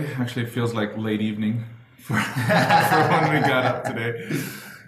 Actually, it feels like late evening for, for when we got up today.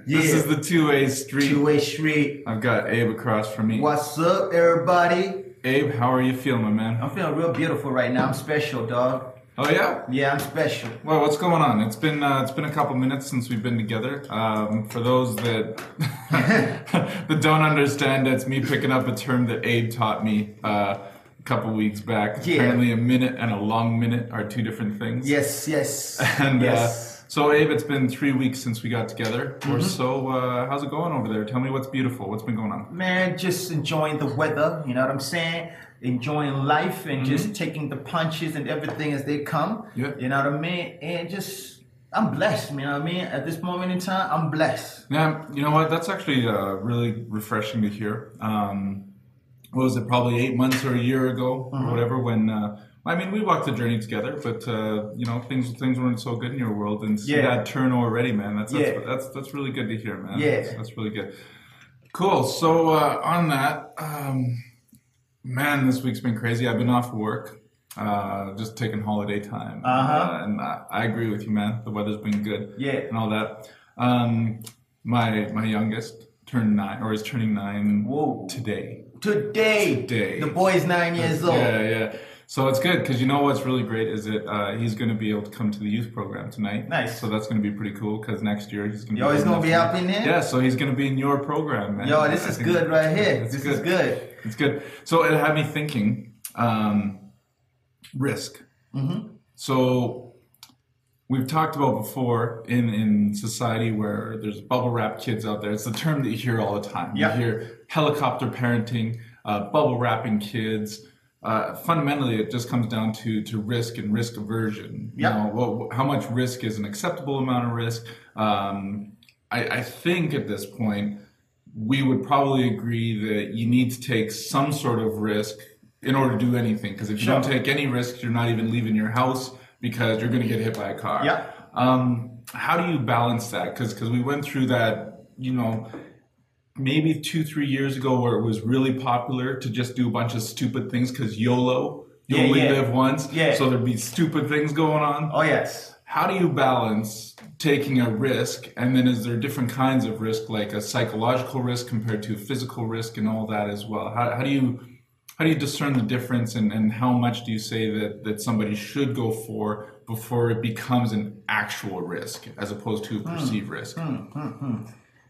This is the two way street. Two way street. I've got Abe across from me. What's up, everybody? Abe, how are you feeling, my man? I'm feeling real beautiful right now. I'm special, dog. Oh yeah. Yeah, I'm special. Well, what's going on? It's been uh, it's been a couple minutes since we've been together. Um, for those that that don't understand, that's me picking up a term that Abe taught me uh, couple weeks back. Yeah. Apparently, a minute and a long minute are two different things. Yes, yes. And yes. uh, so, Abe, it's been three weeks since we got together, Mm-hmm. or so. Uh, how's it going over there? Tell me what's beautiful. What's been going on? Man, just enjoying the weather, you know what I'm saying? Enjoying life and Mm-hmm. just taking the punches and everything as they come. Yeah. You know what I mean? And just, I'm blessed, you know what I mean? At this moment in time, I'm blessed. Yeah, you know what? That's actually uh, really refreshing to hear. Um, what was it? Probably eight months or a year ago, Uh-huh. or whatever. When uh, I mean, we walked the journey together, but uh, you know, things things weren't so good in your world, and see Yeah. that turn already, man. That's that's, Yeah. that's that's really good to hear, man. Yeah. that's, that's really good. Cool. So uh, on that, um, man, this week's been crazy. I've been off work. Uh, just taking holiday time, Uh-huh. and I, I agree with you, man. The weather's been good Yeah. and all that. Um, my my youngest turned nine, or is turning nine Whoa. today. Today, Today. the boy's nine years old. Yeah, yeah. So it's good because you know what's really great is that uh, he's going to be able to come to the youth program tonight. Nice. So that's going to be pretty cool because next year he's going to. Be. Yo, he's gonna be up in there? Yeah, so he's going to be in your program, man. Yo, this I is good right here. This good. is good. It's good. So it had me thinking. Um, risk. Mm-hmm. So we've talked about before in in society where there's bubble wrap kids out there. It's the term that you hear all the time. You hear helicopter parenting, uh, bubble wrapping kids. Uh, fundamentally, it just comes down to to risk and risk aversion. Yeah. You know, what, how much risk is an acceptable amount of risk? Um, I, I think at this point we would probably agree that you need to take some sort of risk in order to do anything. Because if you Sure. don't take any risks, you're not even leaving your house because you're going to get hit by a car. Yeah. Um, how do you balance that? Because because we went through that, you know, maybe two three years ago where it was really popular to just do a bunch of stupid things because YOLO. You Yeah, only yeah. live once, Yeah. so there'd be stupid things going on Oh yes. how do you balance taking a risk and then is there different kinds of risk like a psychological risk compared to physical risk and all that as well how, how do you how do you discern the difference and, and how much do you say that, that somebody should go for before it becomes an actual risk as opposed to a hmm. perceived risk hmm, hmm,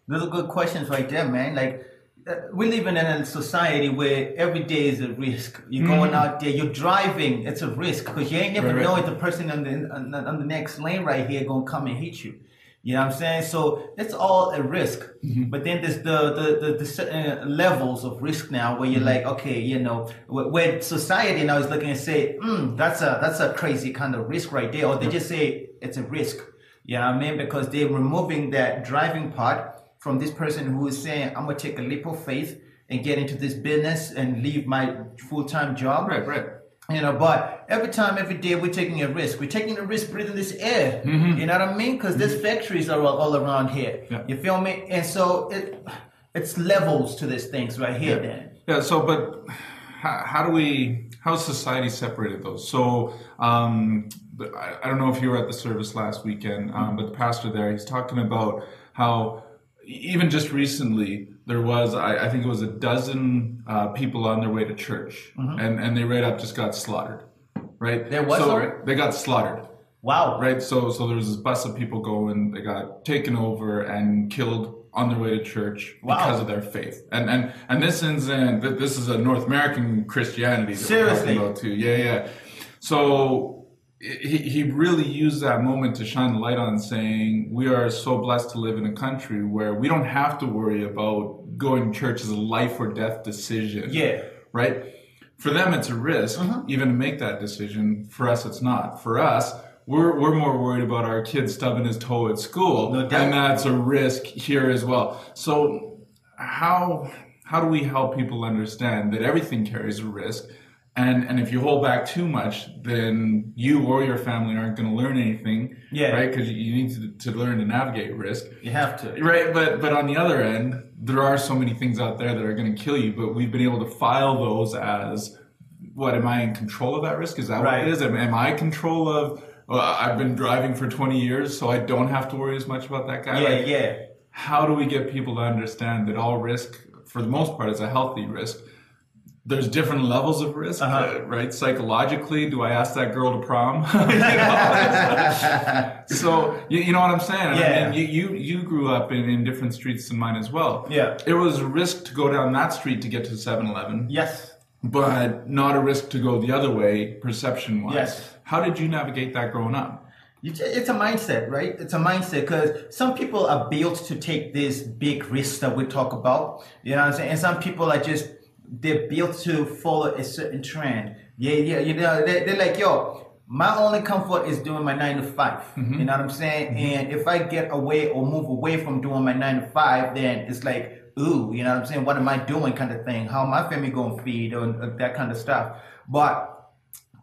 Those are good questions right there, man. Like, uh, we live in a society where every day is a risk. You're going out there, you're driving, it's a risk because you ain't never Right, know if the person on the, on, the- on the next lane right here gonna come and hit you. You know what I'm saying? So it's all a risk. But then there's the the the, the certain levels of risk now where you're like, okay, you know, wh- where society now is looking and say, mm, that's a that's a crazy kind of risk right there, or they just say it's a risk. You know what I mean? Because they're removing that driving part from this person who is saying, I'm gonna take a leap of faith and get into this business and leave my full time job. right right You know, but every time, every day, we're taking a risk. We're taking a risk breathing this air. You know what I mean? Because there's factories are all, all around here. Mm-hmm. Yeah. You feel me? And so it, it's levels to these things right here. Then Yeah. So, but how, how do we? How society separated those? So, um, I, I don't know if you were at the service last weekend, um, but the pastor there, he's talking about how even just recently there was, I, I think it was a dozen uh, people on their way to church, and and they right up just got slaughtered, right? There was so already? they got slaughtered wow. right? So so there was this bus of people going, they got taken over and killed on their way to church Wow. because of their faith. And and and this isn't this is a North American Christianity that we're talking about too. Yeah, yeah. So he, he really used that moment to shine the light on saying we are so blessed to live in a country where we don't have to worry about going to church as a life or death decision Yeah. right? For them, it's a risk Mm-hmm. even to make that decision. For us, it's not. For us, we're, we're more worried about our kid stubbing his toe at school, No and that's a risk here as well. So, how how do we help people understand that everything carries a risk? And, and if you hold back too much, then you or your family aren't going to learn anything, Yeah. right? Because you need to, to learn to navigate risk. You have to. Right, but but on the other end, there are so many things out there that are going to kill you. But we've been able to file those as what am I in control of that risk? Is that what it is? Am, am I in control of? Well, I've been driving for 20 years, so I don't have to worry as much about that guy. Yeah, Like, yeah. how do we get people to understand that all risk, for the most part, is a healthy risk? There's different levels of risk, Uh-huh. uh, right? Psychologically, do I ask that girl to prom? You so you, you know what I'm saying? And I Yeah. mean, you, you you grew up in, in different streets than mine as well. Yeah. It was a risk to go down that street to get to 7-Eleven, Yes. but not a risk to go the other way, perception-wise. Yes. How did you navigate that growing up? It's a mindset, right? It's a mindset because some people are built to take these big risks that we talk about. You know what I'm saying? And some people are just they're built to follow a certain trend. Yeah, yeah. You know, they, they're like, yo, my only comfort is doing my nine to 5 Mm-hmm. You know what I'm saying? And if I get away or move away from doing my nine to five, then it's like, ooh, you know what I'm saying? What am I doing? Kind of thing. How my family going to feed or that kind of stuff. But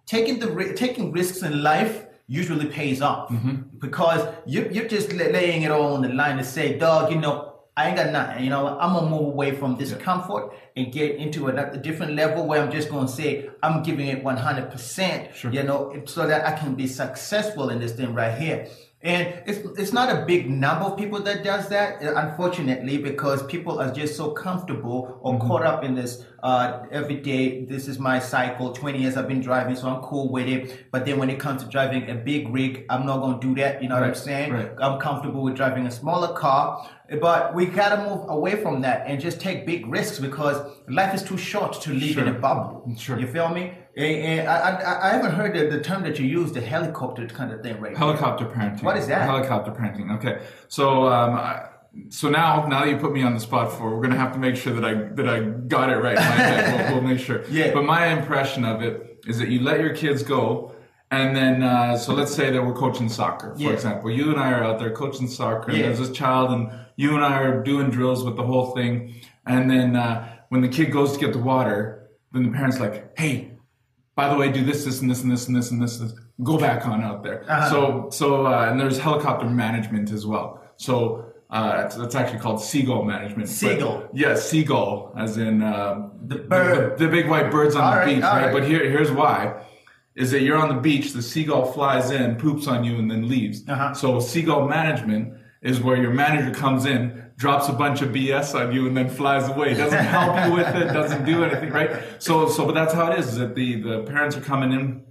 taking the taking risks in life usually pays off Mm-hmm. because you, you're just laying it all on the line to say, dog, you know, I ain't got nothing. You know, I'm gonna move away from this comfort and get into a different level where I'm just gonna say I'm giving it 100. percent Sure. You know, so that I can be successful in this thing right here. And it's it's not a big number of people that does that, uh, unfortunately, because people are just so comfortable or Mm-hmm. caught up in this uh, every day. This is my cycle. Twenty years I've been driving, so I'm cool with it. But then when it comes to driving a big rig, I'm not gonna do that. You know what I'm saying? right. I'm comfortable with driving a smaller car, but we gotta move away from that and just take big risks because life is too short to live in a bubble. Sure. You feel me? And, and I, I, I haven't heard the, the term that you use, the helicopter kind of thing, right? Helicopter parenting. What is that? Helicopter parenting. Okay, so um, I, so now now that you put me on the spot for, we're gonna have to make sure that I that I got it right. We'll, we'll make sure. Yeah. But my impression of it is that you let your kids go. And then, uh, so let's say that we're coaching soccer, for Yeah. example. You and I are out there coaching soccer, Yeah. there's this child, and you and I are doing drills with the whole thing. And then, uh, when the kid goes to get the water, then the parent's like, "Hey, by the way, do this, this, and this, and this, and this, and this. this. Go back on out there. Uh-huh. So, so, uh, and there's helicopter management as well. So, uh, actually called seagull management. But- Seagull. yeah, seagull, as in uh, The bird. the, the big white birds on All the right, beach, right? right. But here, here's why: is that you're on the beach, the seagull flies in, poops on you, and then leaves. Uh-huh. So, seagull management is where your manager comes in, drops a bunch of BS on you, and then flies away. Doesn't help you with it, doesn't do anything, right? So, so, but that's how it is: is that the the parents are coming in,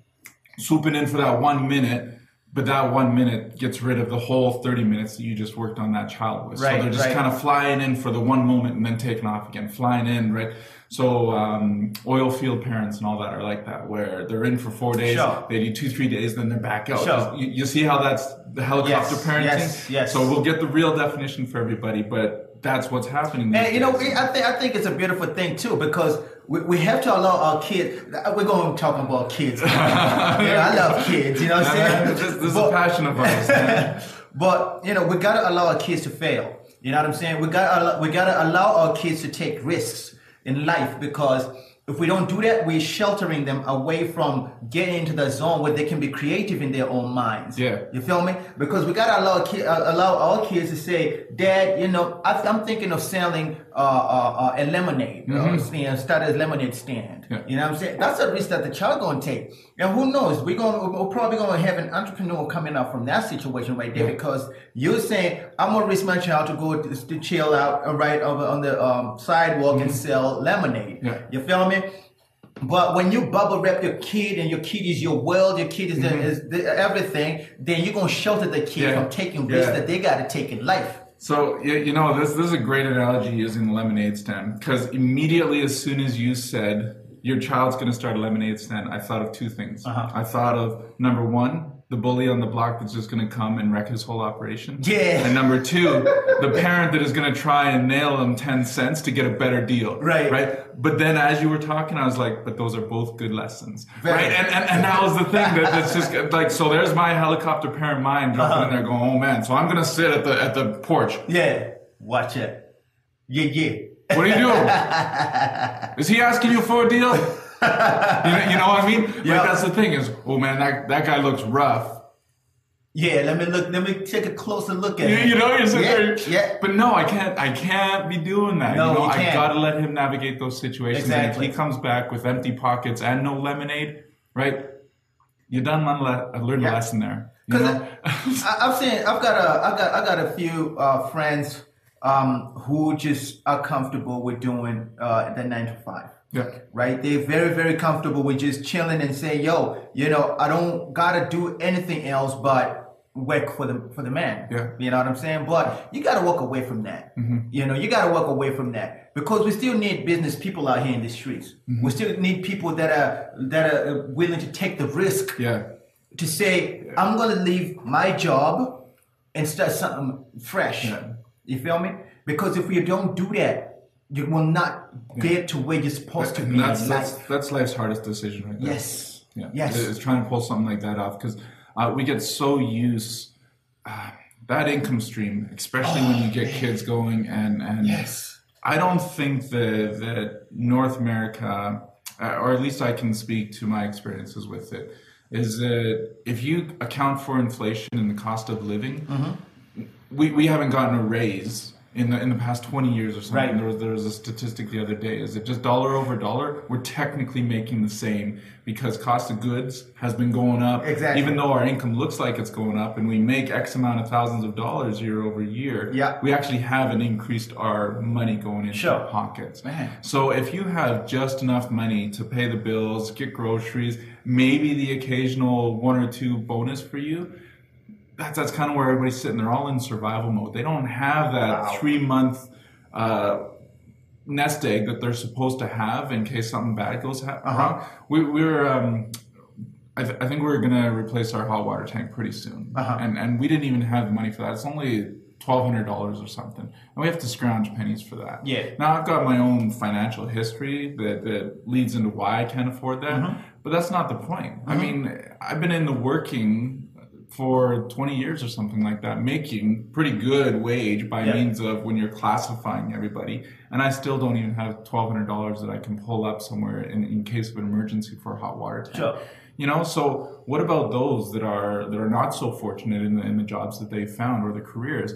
swooping in for that one minute. But that one minute gets rid of the whole 30 minutes that you just worked on that child with. Right, so they're just right. kind of flying in for the one moment and then taking off again, flying in, right? So um, oil field parents and all that are like that, where they're in for four days, Sure. they do two, three days, then they're back out. Sure. You, you see how that's the helicopter Yes, parenting? yes, yes. So we'll get the real definition for everybody, but that's what's happening. And you know. I think I think it's a beautiful thing too because we, we have to allow our kids. We're going to talk about kids. know, I love kids. You know what I'm saying? this, this is a But- passion of ours. man. But you know, we gotta allow our kids to fail. You know what I'm saying? We gotta allow, we gotta allow our kids to take risks in life because if we don't do that, we're sheltering them away from getting into the zone where they can be creative in their own minds. Yeah. you feel me? Because we gotta allow uh, allow our kids to say, "Dad, you know, I, I'm thinking of selling uh, uh, uh, a lemonade, uh, stand, start a lemonade stand." Yeah. You know what I'm saying? That's a risk that the child gonna take. And who knows? We're gonna we're probably gonna have an entrepreneur coming out from that situation right there because you're saying I'm gonna risk my child to go to, to chill out uh, right over on the um, sidewalk and sell lemonade. Mm-hmm. Yeah. You feel me? But when you bubble wrap your kid and your kid is your world, your kid is, the, is the, everything, then you're gonna shelter the kid Mm-hmm. Yeah. from taking risks Yeah. that they gotta take in life. So you, you know this this is a great analogy using the lemonade stand because immediately as soon as you said your child's going to start a lemonade stand, I thought of two things. Uh-huh. I thought of number one, the bully on the block that's just going to come and wreck his whole operation. Yeah. And number two, the parent that is going to try and nail him ten cents to get a better deal. Right. Right. But then as you were talking, I was like, but those are both good lessons. Very. Right. And, and and that was the thing that, that's just like so. There's my helicopter parent mind dropping Uh-huh. in there, going, oh man. So I'm going to sit at the at the porch. Yeah, watch it. Yeah, yeah. What are you doing? Is he asking you for a deal? You know, you know what I mean? Like that's the thing is, oh man, that, that guy looks rough. Yeah, let me look. Let me take a closer look at You, him. you know, you're sitting Yeah, there. yeah. But no, I can't. I can't be doing that. No, you know, I gotta let him navigate those situations. And Exactly. if he comes back with empty pockets and no lemonade, right? You done one le- I learned Yeah. a lesson there. You Because know? I, I've seen, I've got a, I've got, I got a few uh, friends um, who just are comfortable with doing uh, the nine to five. yeah. Right, they're very, very comfortable with just chilling and say, "Yo, you know, I don't gotta do anything else but work for the for the man." Yeah. you know what I'm saying. But you gotta walk away from that. You know, you gotta walk away from that because we still need business people out here in the streets. We still need people that are that are willing to take the risk Yeah. to say, I'm gonna leave my job and start something fresh. Yeah. You feel me? Because if you don't do that, you will not get to where you're supposed to be that's, that's life. that's life's hardest decision right there. Yes. Yeah. Yes. Is trying to pull something like that off because uh, we get so used uh, that income stream, especially when you get kids going and and Yes. I don't think that that North America, uh, or at least I can speak to my experiences with it, is that if you account for inflation and the cost of living, we, we haven't gotten a raise in the in the past twenty years or something. Right. There was there was a statistic the other day. Is it just dollar over dollar? We're technically making the same because cost of goods has been going up. Exactly. Even though our income looks like it's going up, and we make X amount of thousands of dollars year over year. Yeah. We actually haven't increased our money going into Sure. our pockets. Man. So if you have just enough money to pay the bills, get groceries, maybe the occasional one or two bonus for you, that's that's kind of where everybody's sitting. They're all in survival mode. They don't have that Wow. three month uh, nest egg that they're supposed to have in case something bad goes ha- Uh-huh. wrong. We, we're um, I, th- I think we're gonna replace our hot water tank pretty soon, Uh-huh. and and we didn't even have the money for that. It's only twelve hundred dollars or something, and we have to scrounge pennies for that. Yeah. Now I've got my own financial history that, that leads into why I can't afford that, Mm-hmm. but that's not the point. I mean, I've been in the working for 20 years or something like that, making pretty good wage by Yeah. means of when you're classifying everybody, and I still don't even have $1,200 that I can pull up somewhere in, in case of an emergency for a hot water tank. Sure. You know, so what about those that are that are not so fortunate in the in the jobs that they found or the careers?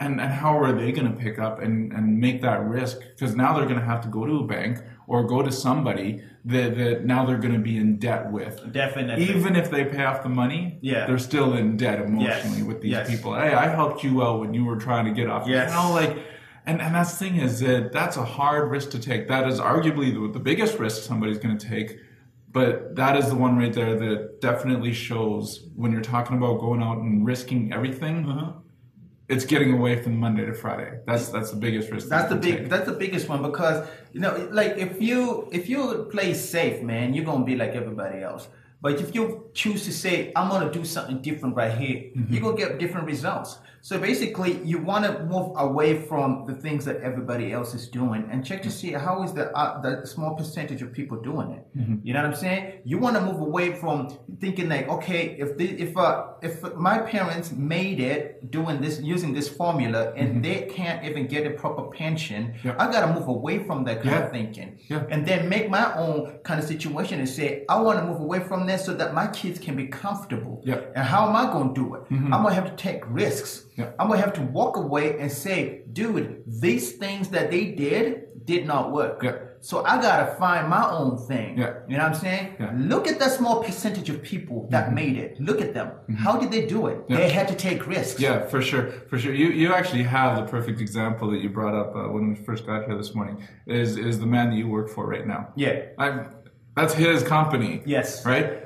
And, and how are they going to pick up and, and make that risk? Because now they're going to have to go to a bank or go to somebody that, that now they're going to be in debt with. Definitely. Even if they pay off the money, Yeah. they're still in debt emotionally Yes. with these Yes. people. Hey, I helped you out when you were trying to get off. Yes. You know, like, and, and that's the thing is that that's a hard risk to take. That is arguably the, the biggest risk somebody's going to take. But that is the one right there that definitely shows when you're talking about going out and risking everything. Mm-hmm. It's getting away from Monday to Friday. That's that's the biggest risk. That's the big. take. That's the biggest one because you know, like if you if you play safe, man, you're gonna be like everybody else. But if you choose to say, I'm gonna do something different right here, Mm-hmm. you're gonna get different results. So basically, you want to move away from the things that everybody else is doing and check to see how is the uh, the small percentage of people doing it. Mm-hmm. You know what I'm saying? You want to move away from thinking like, okay, if the, if uh, if my parents made it doing this using this formula and they can't even get a proper pension, Mm-hmm. Yeah. I gotta move away from that kind Yeah. of thinking, Yeah. and then make my own kind of situation and say, I want to move away from that so that my kids can be comfortable. Yeah. Mm-hmm. And how am I gonna do it? I'm gonna have to take risks. Yeah. I'm gonna have to walk away and say, dude, these things that they did did not work. Yeah. So I gotta find my own thing. Yeah. You know what I'm saying? Yeah. Mm-hmm. Look at that small percentage of people that made it. Look at them. How did they do it? They had to take risks. Yeah, for sure, for sure. You you actually have the perfect example that you brought up uh, when we first got here this morning. Is is the man that you work for right now? Yeah. I, that's his company. Yes. Right.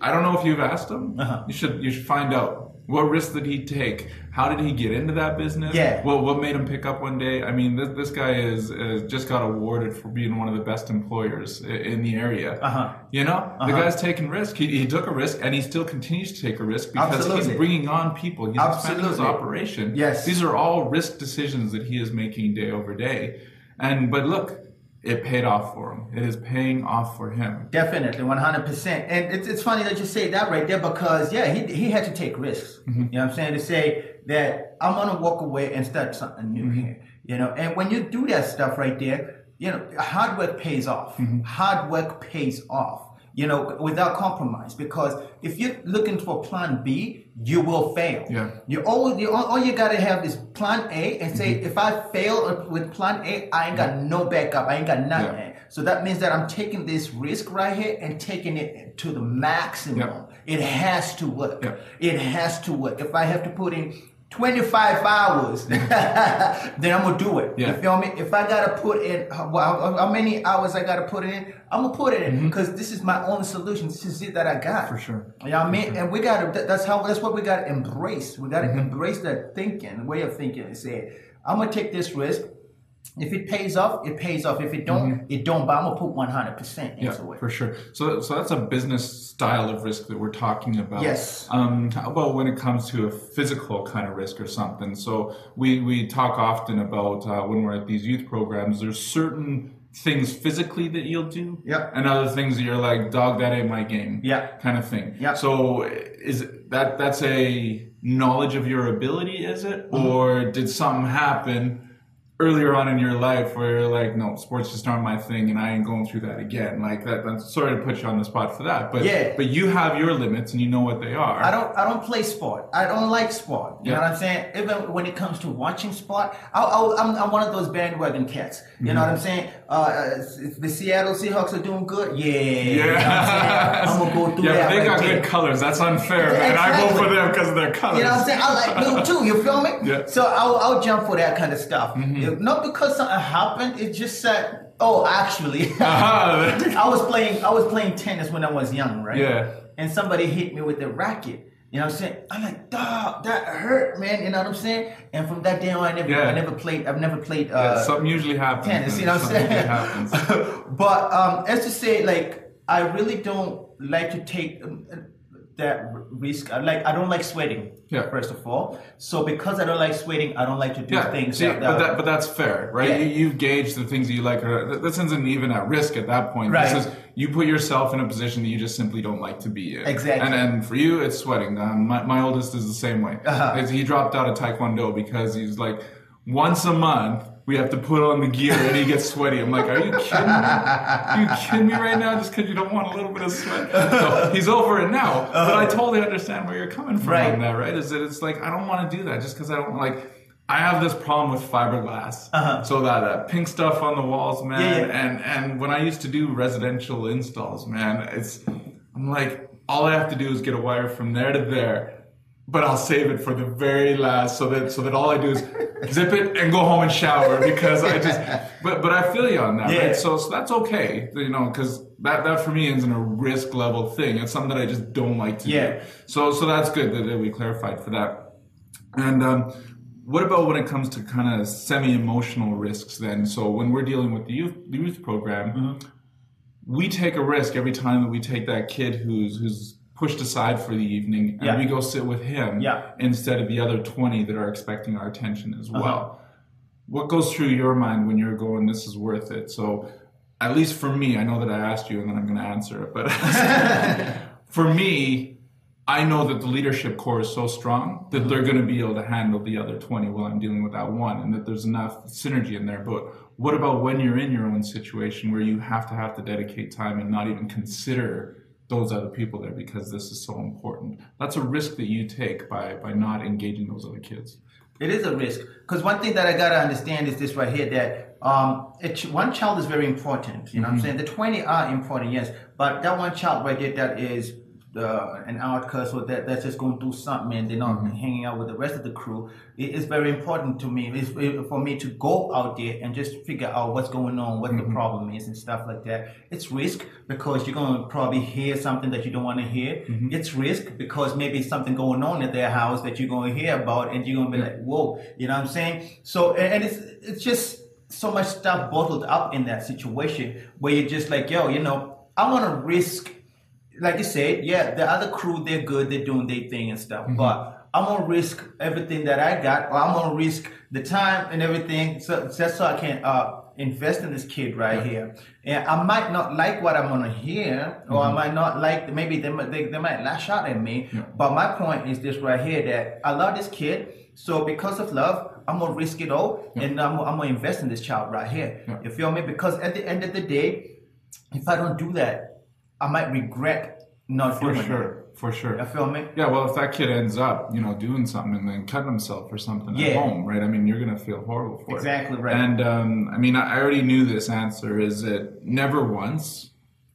I don't know if you've asked him. Uh-huh. You should you should find out. What risks did he take? How did he get into that business? Yeah. What what made him pick up one day? I mean, this, this guy is, is just got awarded for being one of the best employers in the area. Uh-huh. You know, the Uh-huh. guy's taking risk. He, he took a risk, and he still continues to take a risk because he's bringing on people. He's expanding his Absolutely. operation. Yes. These are all risk decisions that he is making day over day. And but look, it paid off for him. It is paying off for him. Definitely, one hundred percent. And it's, it's funny that you say that right there because yeah, he he had to take risks. Mm-hmm. You know what I'm saying? To say that I'm gonna walk away and start something new Mm-hmm. here. You know, and when you do that stuff right there, you know, hard work pays off. Mm-hmm. Hard work pays off. You know, without compromise. Because if you're looking for plan B, you will fail. Yeah. You all, you, all, all you gotta have is plan A and say, mm-hmm. if I fail with plan A, I ain't got no backup. I ain't got nothing. Yeah. So that means that I'm taking this risk right here and taking it to the maximum. Yeah. It has to work. It has to work. If I have to put in 25 hours, then I'm gonna do it. Yeah. You feel me? If I gotta put in how, how many hours I gotta put in, I'm gonna put it in because this is my only solution. This is it that I got. Mm-hmm. For sure. You know what I mean? And we gotta. That's how. That's what we gotta embrace. We gotta Mm-hmm. embrace that thinking, way of thinking, and say, I'm gonna take this risk. If it pays off, it pays off. If it don't, it don't. But I'm gonna put 100 percent Mm-hmm. Yeah, into it. for sure. So, so that's a business style of risk that we're talking about. Yes. Um, how about when it comes to a physical kind of risk or something? So we we talk often about uh, when we're at these youth programs. There's certain things physically that you'll do, Yeah. and other things that you're like, dog, that ain't my game, Yeah. kind of thing. Yeah. So is that that's a knowledge of your ability, is it, Mm-hmm. or did something happen? Earlier on in your life, where you're like, no, sports just aren't my thing, and I ain't going through that again. Like that. That's sorry to put you on the spot for that, but Yeah. but you have your limits and you know what they are. I don't. I don't play sport. I don't like sport. You know what I'm saying? Even when it comes to watching sport, I, I, I'm, I'm one of those bandwagon cats. You know what I'm saying? Uh, Uh, the Seattle Seahawks are doing good. Yeah. You know I'm. I'm gonna go through yeah, that. but they right got there. good colors. That's unfair, man. I vote for them because of their colors. You know what I'm saying? I like blue too. You feel me? Yeah. So I'll, I'll jump for that kind of stuff. Not because something happened. It just said, Oh, actually, Ah, I was playing. I was playing tennis when I was young, right? Yeah. And somebody hit me with a racket. You know what I'm saying? I'm like, dog, that hurt, man. You know what I'm saying? And from that day on, I never, Yeah. I never played. I've never played. yeah, Uh, something usually happens. tennis. You know what I'm saying? but um, as to say, like, I really don't like to take um, that risk. I like, I don't like sweating. Yeah. First of all, so because I don't like sweating, I don't like to do Yeah, things. see, that, but that but that's fair, right? Yeah. You, you've gauged the things that you like. Or, this isn't even at risk at that point. Right. This is you put yourself in a position that you just simply don't like to be in. Exactly. And and for you, it's sweating. Um, my my oldest is the same way. Uh-huh. He dropped out of taekwondo because he's like once a month. We have to put on the gear and he gets sweaty. I'm like, are you kidding me? Are you kidding me right now? Just because you don't want a little bit of sweat? So he's over it now. But I totally understand where you're coming from Right. on that, right? Is that it's like I don't want to do that just because I don't like. I have this problem with fiberglass. Uh-huh. So that, that pink stuff on the walls, man, Yeah, yeah. and and when I used to do residential installs, man, it's I'm like all I have to do is get a wire from there to there, but I'll save it for the very last, so that so that all I do is zip it and go home and shower because I just. But but I feel you on that, Yeah. right? So so that's okay, you know, because that that for me isn't a risk level thing. It's something that I just don't like to Yeah. do. So so that's good that, that we clarified for that. And um, what about when it comes to kind of semi-emotional risks? Then, so when we're dealing with the youth the youth program, Mm-hmm. we take a risk every time that we take that kid who's who's pushed aside for the evening, and Yeah. we go sit with him Yeah. Uh-huh. instead of the other twenty that are expecting our attention as well. What goes through your mind when you're going, "This is worth it"? So, at least for me, I know that I asked you, and then I'm going to answer it, but for me, I know that the leadership core is so strong that they're going to be able to handle the other 20 while I'm dealing with that one and that there's enough synergy in there. But what about when you're in your own situation where you have to have to dedicate time and not even consider those other people there because this is so important? That's a risk that you take by, by not engaging those other kids. It is a risk because one thing that I gotta understand is this right here that um, ch- one child is very important. You know what I'm saying? The 20 are important, yes, but that one child right there that is uh, an outcast or that that's just going through something and they're not hanging out with the rest of the crew. It is very important to me. It's it- for me to go out there and just figure out what's going on, what the problem is, and stuff like that. It's risk because you're going to probably hear something that you don't want to hear. It's risk because maybe something going on at their house that you're going to hear about, and you're going to be like, "Whoa," you know what I'm saying? So, and and it's it's just so much stuff bottled up in that situation where you're just like, "Yo, you know, I want to risk." Like you said, yeah, the other crew they're good, they're doing their thing and stuff, but I'm gonna risk everything that I got, or I'm gonna risk the time and everything, so just so I can uh, invest in this kid right here. And I might not like what I'm gonna hear, or I might not like. Maybe they might they, they might lash out at me. But my point is this right here: that I love this kid, so because of love, I'm gonna risk it all, and I'm, I'm gonna invest in this child right here. Yeah. You feel me? Because at the end of the day, if I don't do that, I might regret not For doing sure. For sure. You feel me? Yeah, well, if that kid ends up, you know, doing something and then cutting himself or something at home, right? I mean, you're gonna feel horrible for it. Exactly right. And um, I mean, I already knew this answer. Is that never once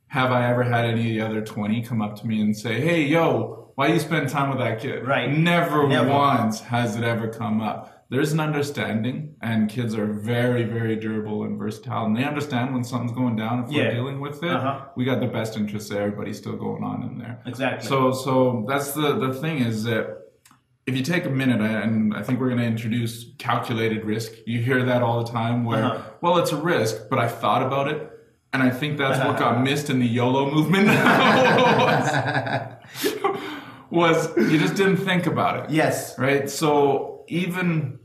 have I ever had any of the other twenty come up to me and say, "Hey, yo, why you spend time with that kid?" Right. Never, Never. once has it ever come up. There's an understanding, and kids are very, very durable and versatile, and they understand when something's going down. If Yeah. we're dealing with it, Uh-huh. we got the best interests of everybody still going on in there. Exactly. So, so that's the the thing is that if you take a minute, and I think we're going to introduce calculated risk. You hear that all the time, where Uh-huh. well, it's a risk, but I thought about it, and I think that's what got missed in the YOLO movement. was, was you just didn't think about it, yes. right? So even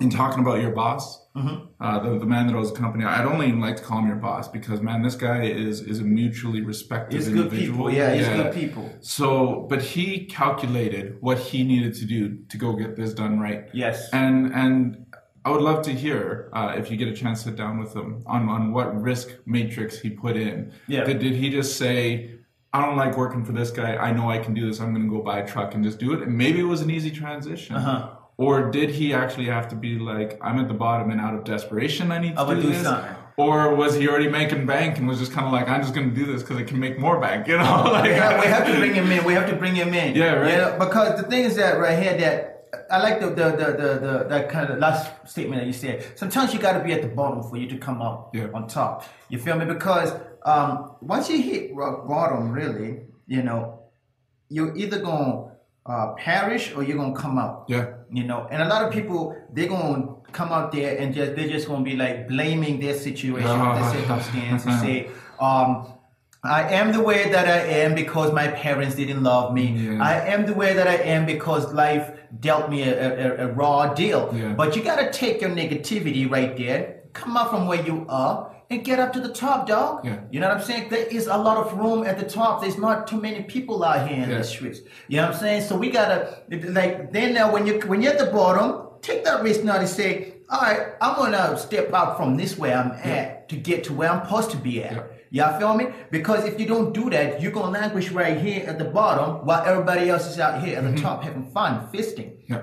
in talking about your boss, Mm-hmm. uh, the, the man that owns the company, I don't even like to call him your boss because man, this guy is is a mutually respected He's good individual. people. Yeah, he's good people. So, but he calculated what he needed to do to go get this done right. Yes. And and I would love to hear uh, if you get a chance to sit down with him on on what risk matrix he put in. Yeah. Did, did he just say, "I don't like working for this guy. I know I can do this. I'm going to go buy a truck and just do it"? And maybe it was an easy transition. Uh-huh. Or did he actually have to be like, "I'm at the bottom and out of desperation, I need to I do do this"? something. Or was he already making bank and was just kind of like, "I'm just going to do this because it can make more bank"? You know, like we, have, we have to bring him in. We have to bring him in. Yeah, right. Know, because the thing is that right here that I like the the the the, the that kind of last statement that you said. Sometimes you got to be at the bottom for you to come up Yeah. on top. You feel me? Because um, once you hit rock bottom, really, you know, you're either gonna uh, perish or you're gonna come out. Yeah. You know, and a lot of people they're gonna come out there and just they're just gonna be like blaming their situation, their circumstance, and say, um, I am the way that I am because my parents didn't love me. Yeah. I am the way that I am because life dealt me a, a, a raw deal. Yeah. But you gotta take your negativity right there, come out from where you are, and get up to the top, dog. Yeah. You know what I'm saying? There is a lot of room at the top. There's not too many people out here in Yeah. the streets. You know what I'm saying? So we gotta like then now when you when you're at the bottom, take that risk now to say, all right, I'm gonna step out from this where I'm at to get to where I'm supposed to be at. Y'all feel me? Because if you don't do that, you're gonna languish right here at the bottom while everybody else is out here at the mm-hmm. top having fun, fisting. Yeah.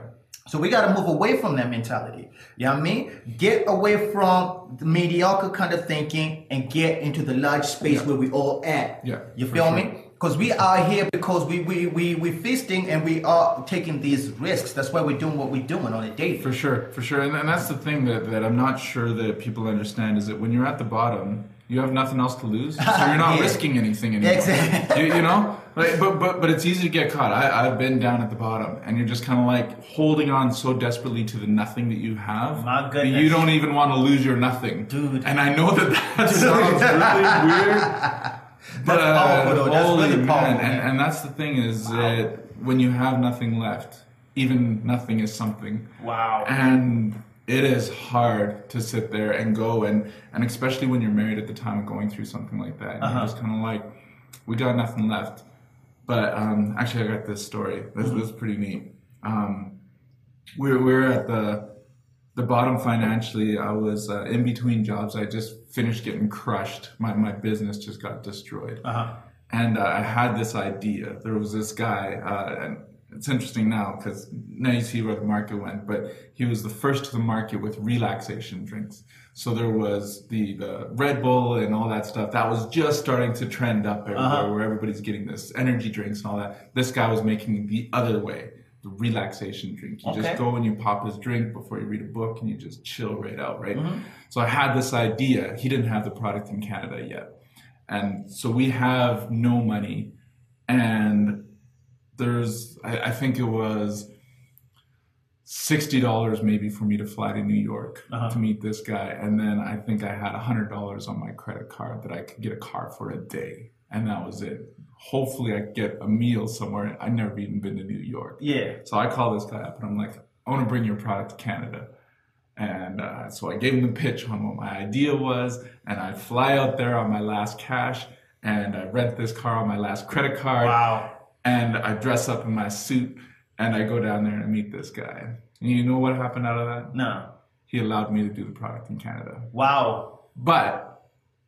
So we got to move away from that mentality. You know what I mean? Get away from the mediocre kind of thinking and get into the large space where we all at. Yeah, You feel sure. me? Because we are here because we we we we feasting and we are taking these risks. That's why we're doing what we're doing on a daily. For sure, for sure, and, and that's the thing that, that I'm not sure that people understand is that when you're at the bottom, you have nothing else to lose, so you're not Yeah. risking anything anymore. Exactly. You, you know, like, but but but it's easy to get caught. I I've been down at the bottom, and you're just kind of like holding on so desperately to the nothing that you have. My that. You don't even want to lose your nothing, Dude. And I know that that sounds really weird. But powerful, though. That's holy really man, powerful, and, man. and that's the thing is that when you have nothing left, even nothing is something. Wow. And it is hard to sit there and go and and especially when you're married at the time of going through something like that. Uh-huh. You're just kind of like, we got nothing left. But um, actually, I got this story. This, Mm-hmm. this is pretty neat. Um, we we're, we're at the the bottom financially. I was uh, in between jobs. I just finished getting crushed. My my business just got destroyed Uh huh. and uh, I had this idea. There was this guy, uh, and it's interesting now because now you see where the market went. But he was the first to the market with relaxation drinks. So there was the the Red Bull and all that stuff that was just starting to trend up everywhere, Uh-huh. where everybody's getting this energy drinks and all that. This guy was making the other way. The relaxation drink. You Okay. just go and you pop his drink before you read a book and you just chill right out, right? Mm-hmm. So I had this idea. He didn't have the product in Canada yet. And so we have no money. And there's, I, I think it was $60 maybe for me to fly to New York Uh-huh. to meet this guy. And then I think I had $100 on my credit card that I could get a car for a day. And that was it. Hopefully, I get a meal somewhere. I'd never even been to New York. Yeah. So I call this guy up and I'm like, I want to bring your product to Canada. And uh, so I gave him the pitch on what my idea was, and I fly out there on my last cash, and I rent this car on my last credit card, Wow. And I dress up in my suit, and I go down there and I meet this guy. And you know what happened out of that? No. He allowed me to do the product in Canada. Wow. But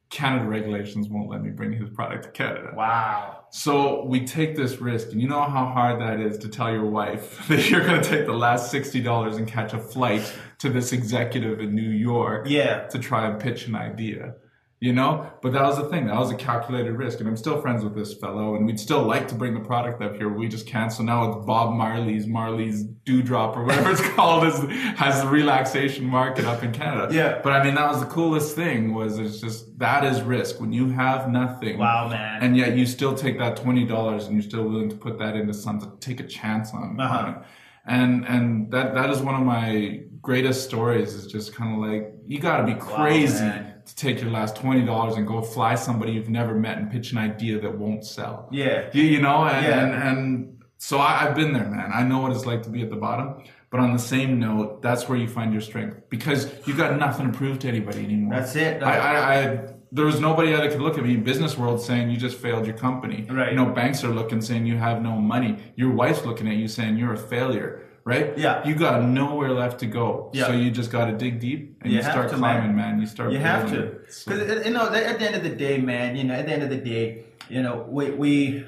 Canada regulations won't let me bring his product to Canada. Wow. So we take this risk, and you know how hard that is to tell your wife that you're going to take the last sixty dollars and catch a flight to this executive in New York Yeah. to try and pitch an idea. You know, but that was the thing. That was a calculated risk, and I'm still friends with this fellow, and we'd still like to bring the product up here. We just can't. So now it's Bob Marley's Marley's Dewdrop or whatever it's called is has the relaxation market up in Canada. Yeah. But I mean, that was the coolest thing. Was it's just that is risk when you have nothing. Wow, man. And yet you still take that twenty dollars and you're still willing to put that into something, to take a chance on, Uh-huh. on it. And and that that is one of my greatest stories. Is just kind of like you got to be crazy man. To take your last twenty dollars and go fly somebody you've never met and pitch an idea that won't sell. Yeah. You, you know, and, Yeah. and, and so I, I've been there, man. I know what it's like to be at the bottom. But on the same note, that's where you find your strength because you got nothing to prove to anybody anymore. That's it. I, I, I there was nobody that could look at me in business world saying you just failed your company. Right. You know, banks are looking saying you have no money. Your wife's looking at you saying you're a failure. Right? Yeah. You got nowhere left to go. Yeah. So you just got to dig deep and You you, start to, climbing, man. You start. You have to, building. So- because you know, at the end of the day, man, you know, at the end of the day, you know, we we.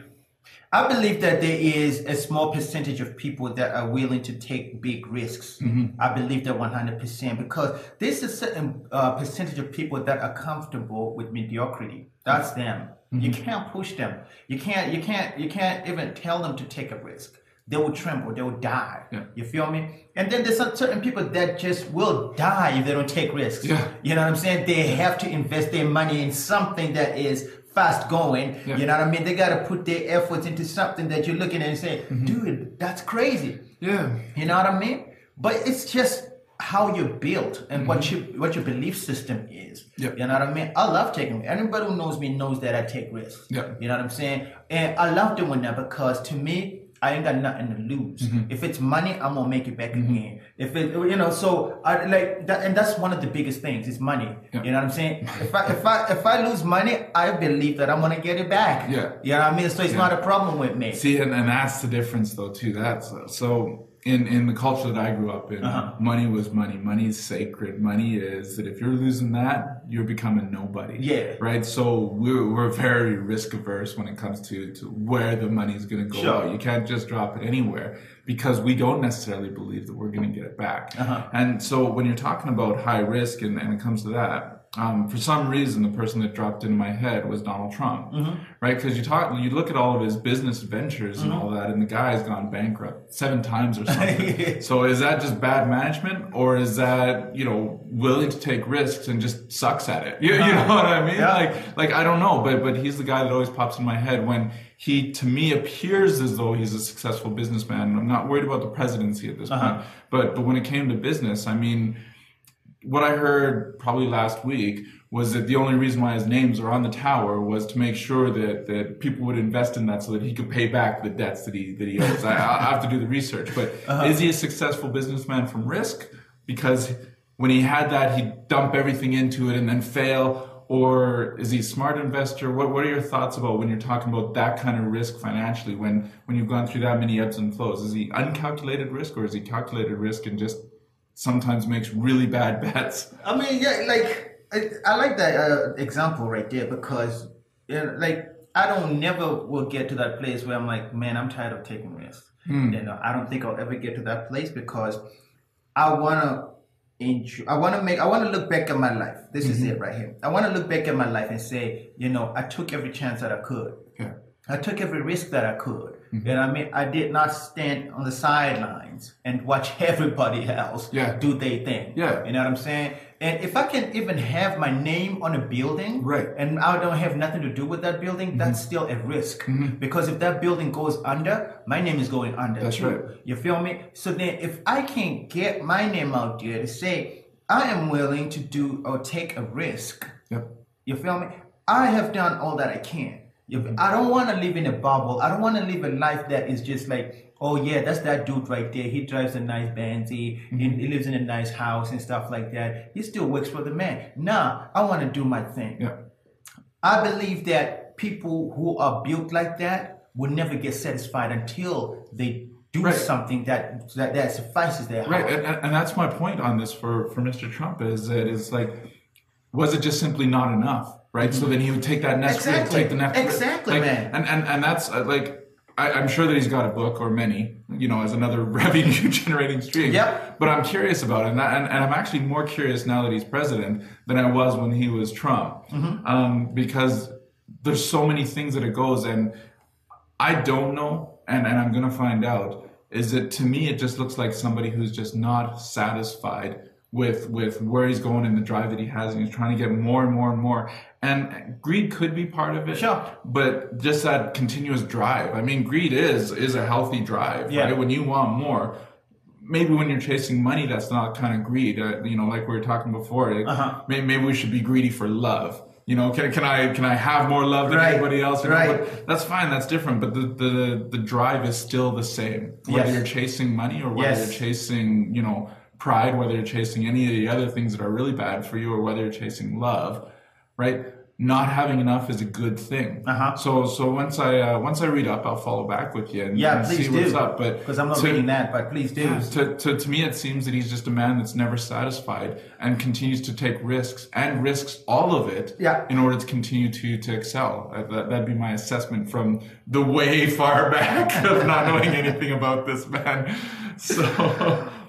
I believe that there is a small percentage of people that are willing to take big risks. Mm-hmm. I believe that 100% because there's a certain uh, percentage of people that are comfortable with mediocrity. That's them. You Mm-hmm. can't push them. You can't. You can't. You can't even tell them to take a risk. They will tremble. They will die. Yeah. You feel me? And then there's some certain people that just will die if they don't take risks. Yeah. You know what I'm saying? They have to invest their money in something that is fast going. Yeah. You know what I mean? They got to put their efforts into something that you're looking at and say, Mm-hmm. dude, that's crazy. yeah. You know what I mean? But it's just how you're built and what Mm-hmm. you what your belief system is. Yep. You know what I mean? I love taking anybody who knows me knows that I take risks. Yep. You know what I'm saying? And I love doing that because to me, I ain't got nothing to lose. Mm-hmm. If it's money, I'm gonna make it back again. If it, you know, so I like that, and that's one of the biggest things is money. Yeah. You know what I'm saying? If I if I if I lose money, I believe that I'm gonna get it back. Yeah. You know what I mean? So it's Yeah. not a problem with me. See, and, and that's the difference, though, too. That's so in in the culture that I grew up in, Uh-huh. money was money. Money is sacred. Money is that if you're losing that, you're becoming nobody. Yeah. Right. So we're we're very risk averse when it comes to to where the money is going to go. Sure. You can't just drop it anywhere because we don't necessarily believe that we're going to get it back. Uh-huh. And so when you're talking about high risk and, and it comes to that. Um, for some reason, the person that dropped into my head was Donald Trump, Mm-hmm. right? Because you talk, you look at all of his business ventures and all that, and the guy's gone bankrupt seven times or something. so is that just bad management, or is that you know willing to take risks and just sucks at it? You, you know what I mean? Yeah. Like, like I don't know, but but he's the guy that always pops in my head when he, to me, appears as though he's a successful businessman. And I'm not worried about the presidency at this Uh-huh. point, but but when it came to business, I mean what I heard probably last week was that the only reason why his names are on the tower was to make sure that, that people would invest in that so that he could pay back the debts that he that he owes. I, I have to do the research, but uh-huh. is he a successful businessman from risk? Because when he had that, he'd dump everything into it and then fail. Or is he a smart investor? What What are your thoughts about when you're talking about that kind of risk financially? When when you've gone through that many ebbs and flows, is he uncalculated risk or is he calculated risk and just sometimes makes really bad bets. I mean, yeah, like I, I like that uh, example right there because, you know, like, I don't never will get to that place where I'm like, man, I'm tired of taking risks. Hmm. You know, I don't think I'll ever get to that place because I wanna enjoy. I wanna make. I wanna look back at my life. This is Mm-hmm. it right here. I wanna look back at my life and say, you know, I took every chance that I could. I took every risk that I could. Mm-hmm. And I mean, I did not stand on the sidelines and watch everybody else Yeah. do their thing. Yeah. You know what I'm saying? And if I can even have my name on a building, Right. Mm-hmm. and I don't have nothing to do with that building, that's still a risk. Because if that building goes under, my name is going under. That's too. right. You feel me? So then if I can get my name out there to say, I am willing to do or take a risk, Yep. you feel me? I have done all that I can. You- mm-hmm. I don't want to live in a bubble. I don't want to live a life that is just like, oh yeah, that's that dude right there. He drives a nice Benzie. He, mm-hmm. he lives in a nice house and stuff like that. He still works for the man. Nah, I want to do my thing. Yeah. I believe that people who are built like that will never get satisfied until they do Right. something that, that that suffices their Right. and and that's my point on this for, for Mr. Trump is that it's like, was it just simply not enough? Right? So then he would take that next Exactly. take the next. Exactly, Like, man. And and and that's uh, like. I, I'm sure that he's got a book or many, you know, as another revenue generating stream. Yep. But I'm curious about it, and, and, and I'm actually more curious now that he's president than I was when he was Trump, Mm-hmm. um, because there's so many things that it goes, and I don't know, and, and I'm gonna find out. Is that to me? It just looks like somebody who's just not satisfied with with where he's going and the drive that he has, and he's trying to get more and more and more. And greed could be part of it, Sure. But just that continuous drive. I mean, greed is is a healthy drive, Yeah. right? When you want more, maybe when you're chasing money, that's not kind of greed. Uh, you know, like we were talking before, like, Uh-huh. may- maybe we should be greedy for love. You know, can, can I can I have more love than Right. anybody else? You know, Right. that's fine. That's different. But the, the the drive is still the same. Whether Yes. you're chasing money or whether Yes. you're chasing, you know, pride, whether you're chasing any of the other things that are really bad for you, or whether you're chasing love, right? Not having enough is a good thing. Uh-huh. So so once I uh, once I read up, I'll follow back with you and, Yeah, and see what's do. up. But Because I'm not to- reading that, but please do. to, to, to me, it seems that he's just a man that's never satisfied and continues to take risks and risks all of it Yeah. in order to continue to, to excel. Uh, That, that'd be my assessment from the way far back of not knowing anything about this man. So,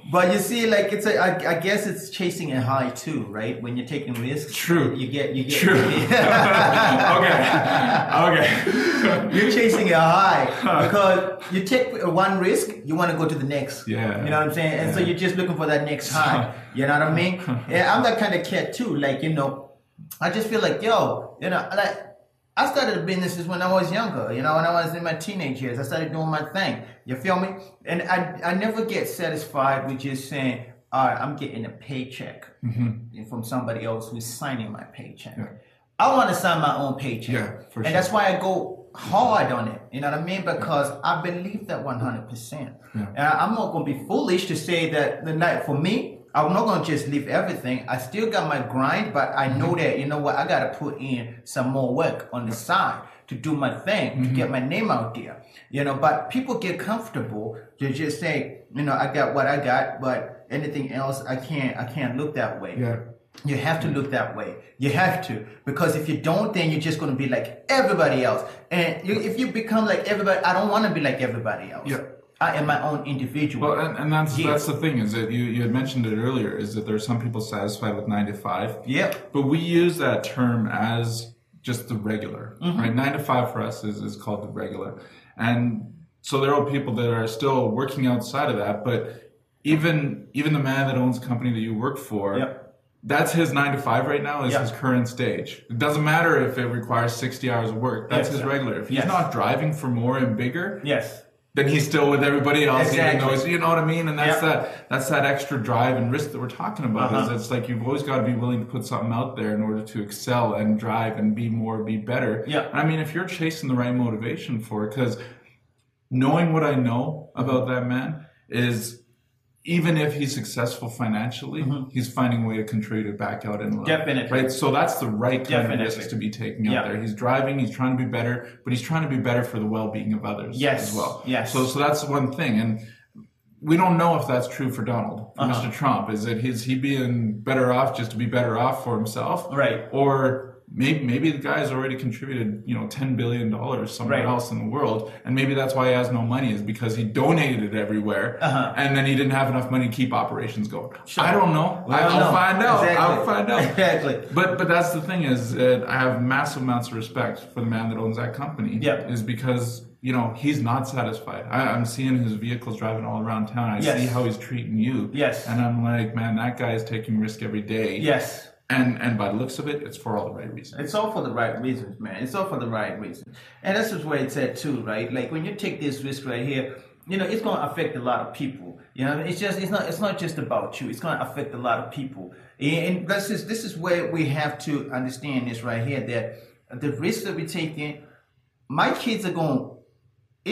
But you see, like it's a, I, I guess it's chasing a high too, right? When you're taking risks, True. You get, you get. True. okay. Okay. You're chasing a high because you take one risk, you want to go to the next. Yeah. You know what I'm saying? And so you're just looking for that next high. You know what I mean? Yeah, I'm that kind of cat too. Like, you know, I just feel like, yo, you know, like I started the businesses when I was younger, you know, when I was in my teenage years. I started doing my thing. You feel me? And I, I never get satisfied with just saying, all right, I'm getting a paycheck from somebody else who's signing my paycheck. Mm-hmm. Yeah. I want to sign my own paycheck. Yeah, for and sure. that's why I go hard on it. You know what I mean? Because I believe that 100%. And I'm not going to be foolish to say that, the night for me, I'm not going to just leave everything. I still got my grind, but I know Mm-hmm. that, you know what, I got to put in some more work on the side to do my thing, Mm-hmm. to get my name out there. You know, but people get comfortable to just say, you know, I got what I got, but anything else, I can't, I can't look that way. Yeah. You have to look that way. You have to. Because if you don't, then you're just going to be like everybody else. And you, if you become like everybody, I don't want to be like everybody else. Yeah. I am my own individual. Well, and, and that's Yeah. that's the thing is that you, you had mentioned it earlier is that there are some people satisfied with nine to five. yep. But we use that term as just the regular, Mm-hmm. right? Nine to five for us is, is called the regular. And so there are people that are still working outside of that, but even even the man that owns the company that you work for, Yep. that's his nine to five right now is Yep. his current stage. It doesn't matter if it requires 60 hours of work. That's Yes, his regular. If he's Yes. not driving for more and bigger, Yes. Then he's still with everybody else. Even Exactly. though he's, you know what I mean? And that's Yep. that that's that extra drive and risk that we're talking about. Uh-huh. Is it's like you've always got to be willing to put something out there in order to excel and drive and be more, be better. Yeah. And I mean, if you're chasing the right motivation for it, because knowing what I know about that man is. Even if he's successful financially, he's finding a way to contribute back out in. Mm-hmm. Definitely. Right? So that's the right kind Definitely. of risks to be taking out Yeah. there. He's driving, he's trying to be better, but he's trying to be better for the well being of others Yes. as well. Yes. So so that's one thing, and we don't know if that's true for Donald, for Uh-huh. Mr. Trump. Is that is he being better off just to be better off for himself, Right. Or maybe maybe the guy's already contributed you know ten billion dollars somewhere Right. else in the world, and maybe that's why he has no money is because he donated it everywhere, Uh-huh. and then he didn't have enough money to keep operations going. Sure. I don't know. We I, don't I'll find out. Exactly. I'll find out. Exactly. But but that's the thing is that I have massive amounts of respect for the man that owns that company. Yep. Is because you know he's not satisfied. I, I'm seeing his vehicles driving all around town. I Yes. see how he's treating you. Yes. And I'm like, man, that guy is taking risk every day. Yes. And and by the looks of it, it's for all the right reasons. It's all for the right reasons, man. It's all for the right reasons. And this is where it's at too, right? Like when you take this risk right here, you know, it's gonna affect a lot of people. You know, it's just it's not it's not just about you. It's gonna affect a lot of people. And this is this is where we have to understand this right here that the risk that we're taking, my kids are going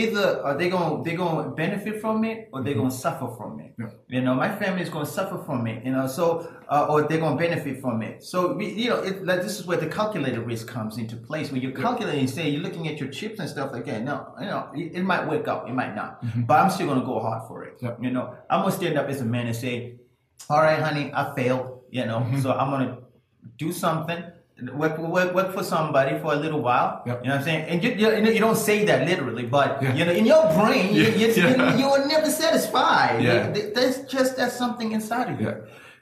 either are they going they're going to benefit from it or they're going to suffer from it. Yeah. you know my family is going to suffer from it you know so uh, or they're going to benefit from it. So we, you know it, like, this is where the calculated risk comes into place. When you're calculating say you're looking at your chips and stuff like that no you know it, it might work out it might not. But i'm still going to go hard for it Yep. you know. I'm to stand up as a man and say all right honey i failed you know. So i'm going to do something work, work, work for somebody for a little while. Yep. You know what I'm saying? And you, you, you know, you don't say that literally, but Yeah. you know, in your brain, you, Yeah. you, Yeah. you, are never satisfied. Yeah. There- There's just that's something inside of you. Yeah.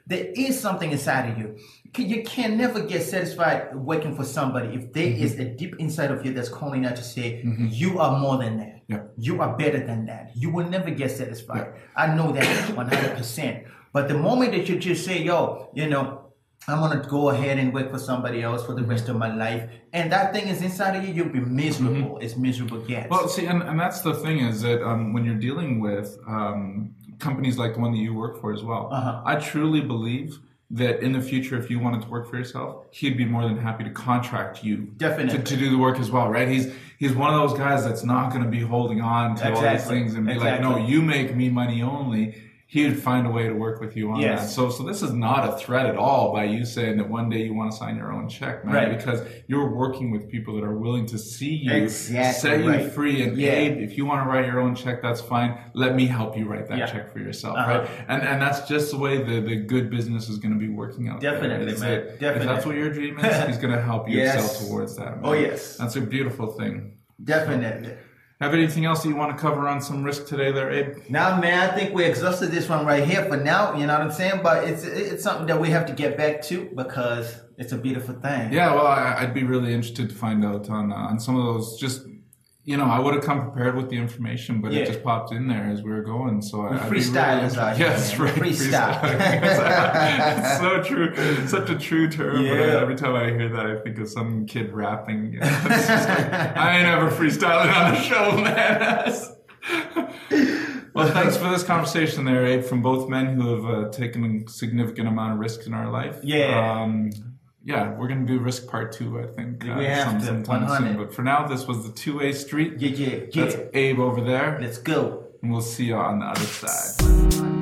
There is something inside of you. You can never get satisfied working for somebody if there Mm-hmm. is a deep inside of you that's calling out to say, you are more than that. Yeah. You are better than that. You will never get satisfied. I know that 100%. But the moment that you just say, yo, you know, I'm gonna go ahead and work for somebody else for the rest of my life, and that thing is inside of you, you'll be miserable. It's miserable gets. Well, see, and, and that's the thing is that um, when you're dealing with um, companies like the one that you work for as well, Uh-huh. I truly believe that in the future, if you wanted to work for yourself, he'd be more than happy to contract you Definitely. to, to do the work as well, right? He's he's one of those guys that's not going to be holding on to all these things and be like, no, you make me money only. He would find a way to work with you on Yes. that. So, so this is not a threat at all by you saying that one day you want to sign your own check, man, Right. because you're working with people that are willing to see you Exactly set you right. free and Yeah. Abe, if you want to write your own check, that's fine. Let me help you write that Yeah. check for yourself, Uh-huh. right? And and that's just the way the, the good business is going to be working out. Definitely, man. that If that's what your dream is, he's going to help you Yes. excel towards that. Man. Oh, yes. that's a beautiful thing. Definitely. Have anything else that you want to cover on some risk today, there, Abe? Now, man, I think we exhausted this one right here for now. You know what I'm saying? But it's it's something that we have to get back to because it's a beautiful thing. Yeah, well, I, I'd be really interested to find out on uh, on some of those. Just you know, I would have come prepared with the information, but Yeah. it just popped in there as we were going. So I, I'd really freestylers out Yes, right. Freestyle. freestyling. it's so true. Such a true term. But Yeah. every time I hear that, I think of some kid rapping. It's just like, I ain't ever freestyling on the show, man. Well, thanks for this conversation there, Abe, from both men who have uh, taken a significant amount of risks in our life. Yeah. Um, yeah, we're going to do risk part two, I think. uh, We have some- to, sometime 100. soon. But for now, this was the two way street. Yeah, yeah, yeah. That's Abe over there. Let's go. And we'll see you on the other side.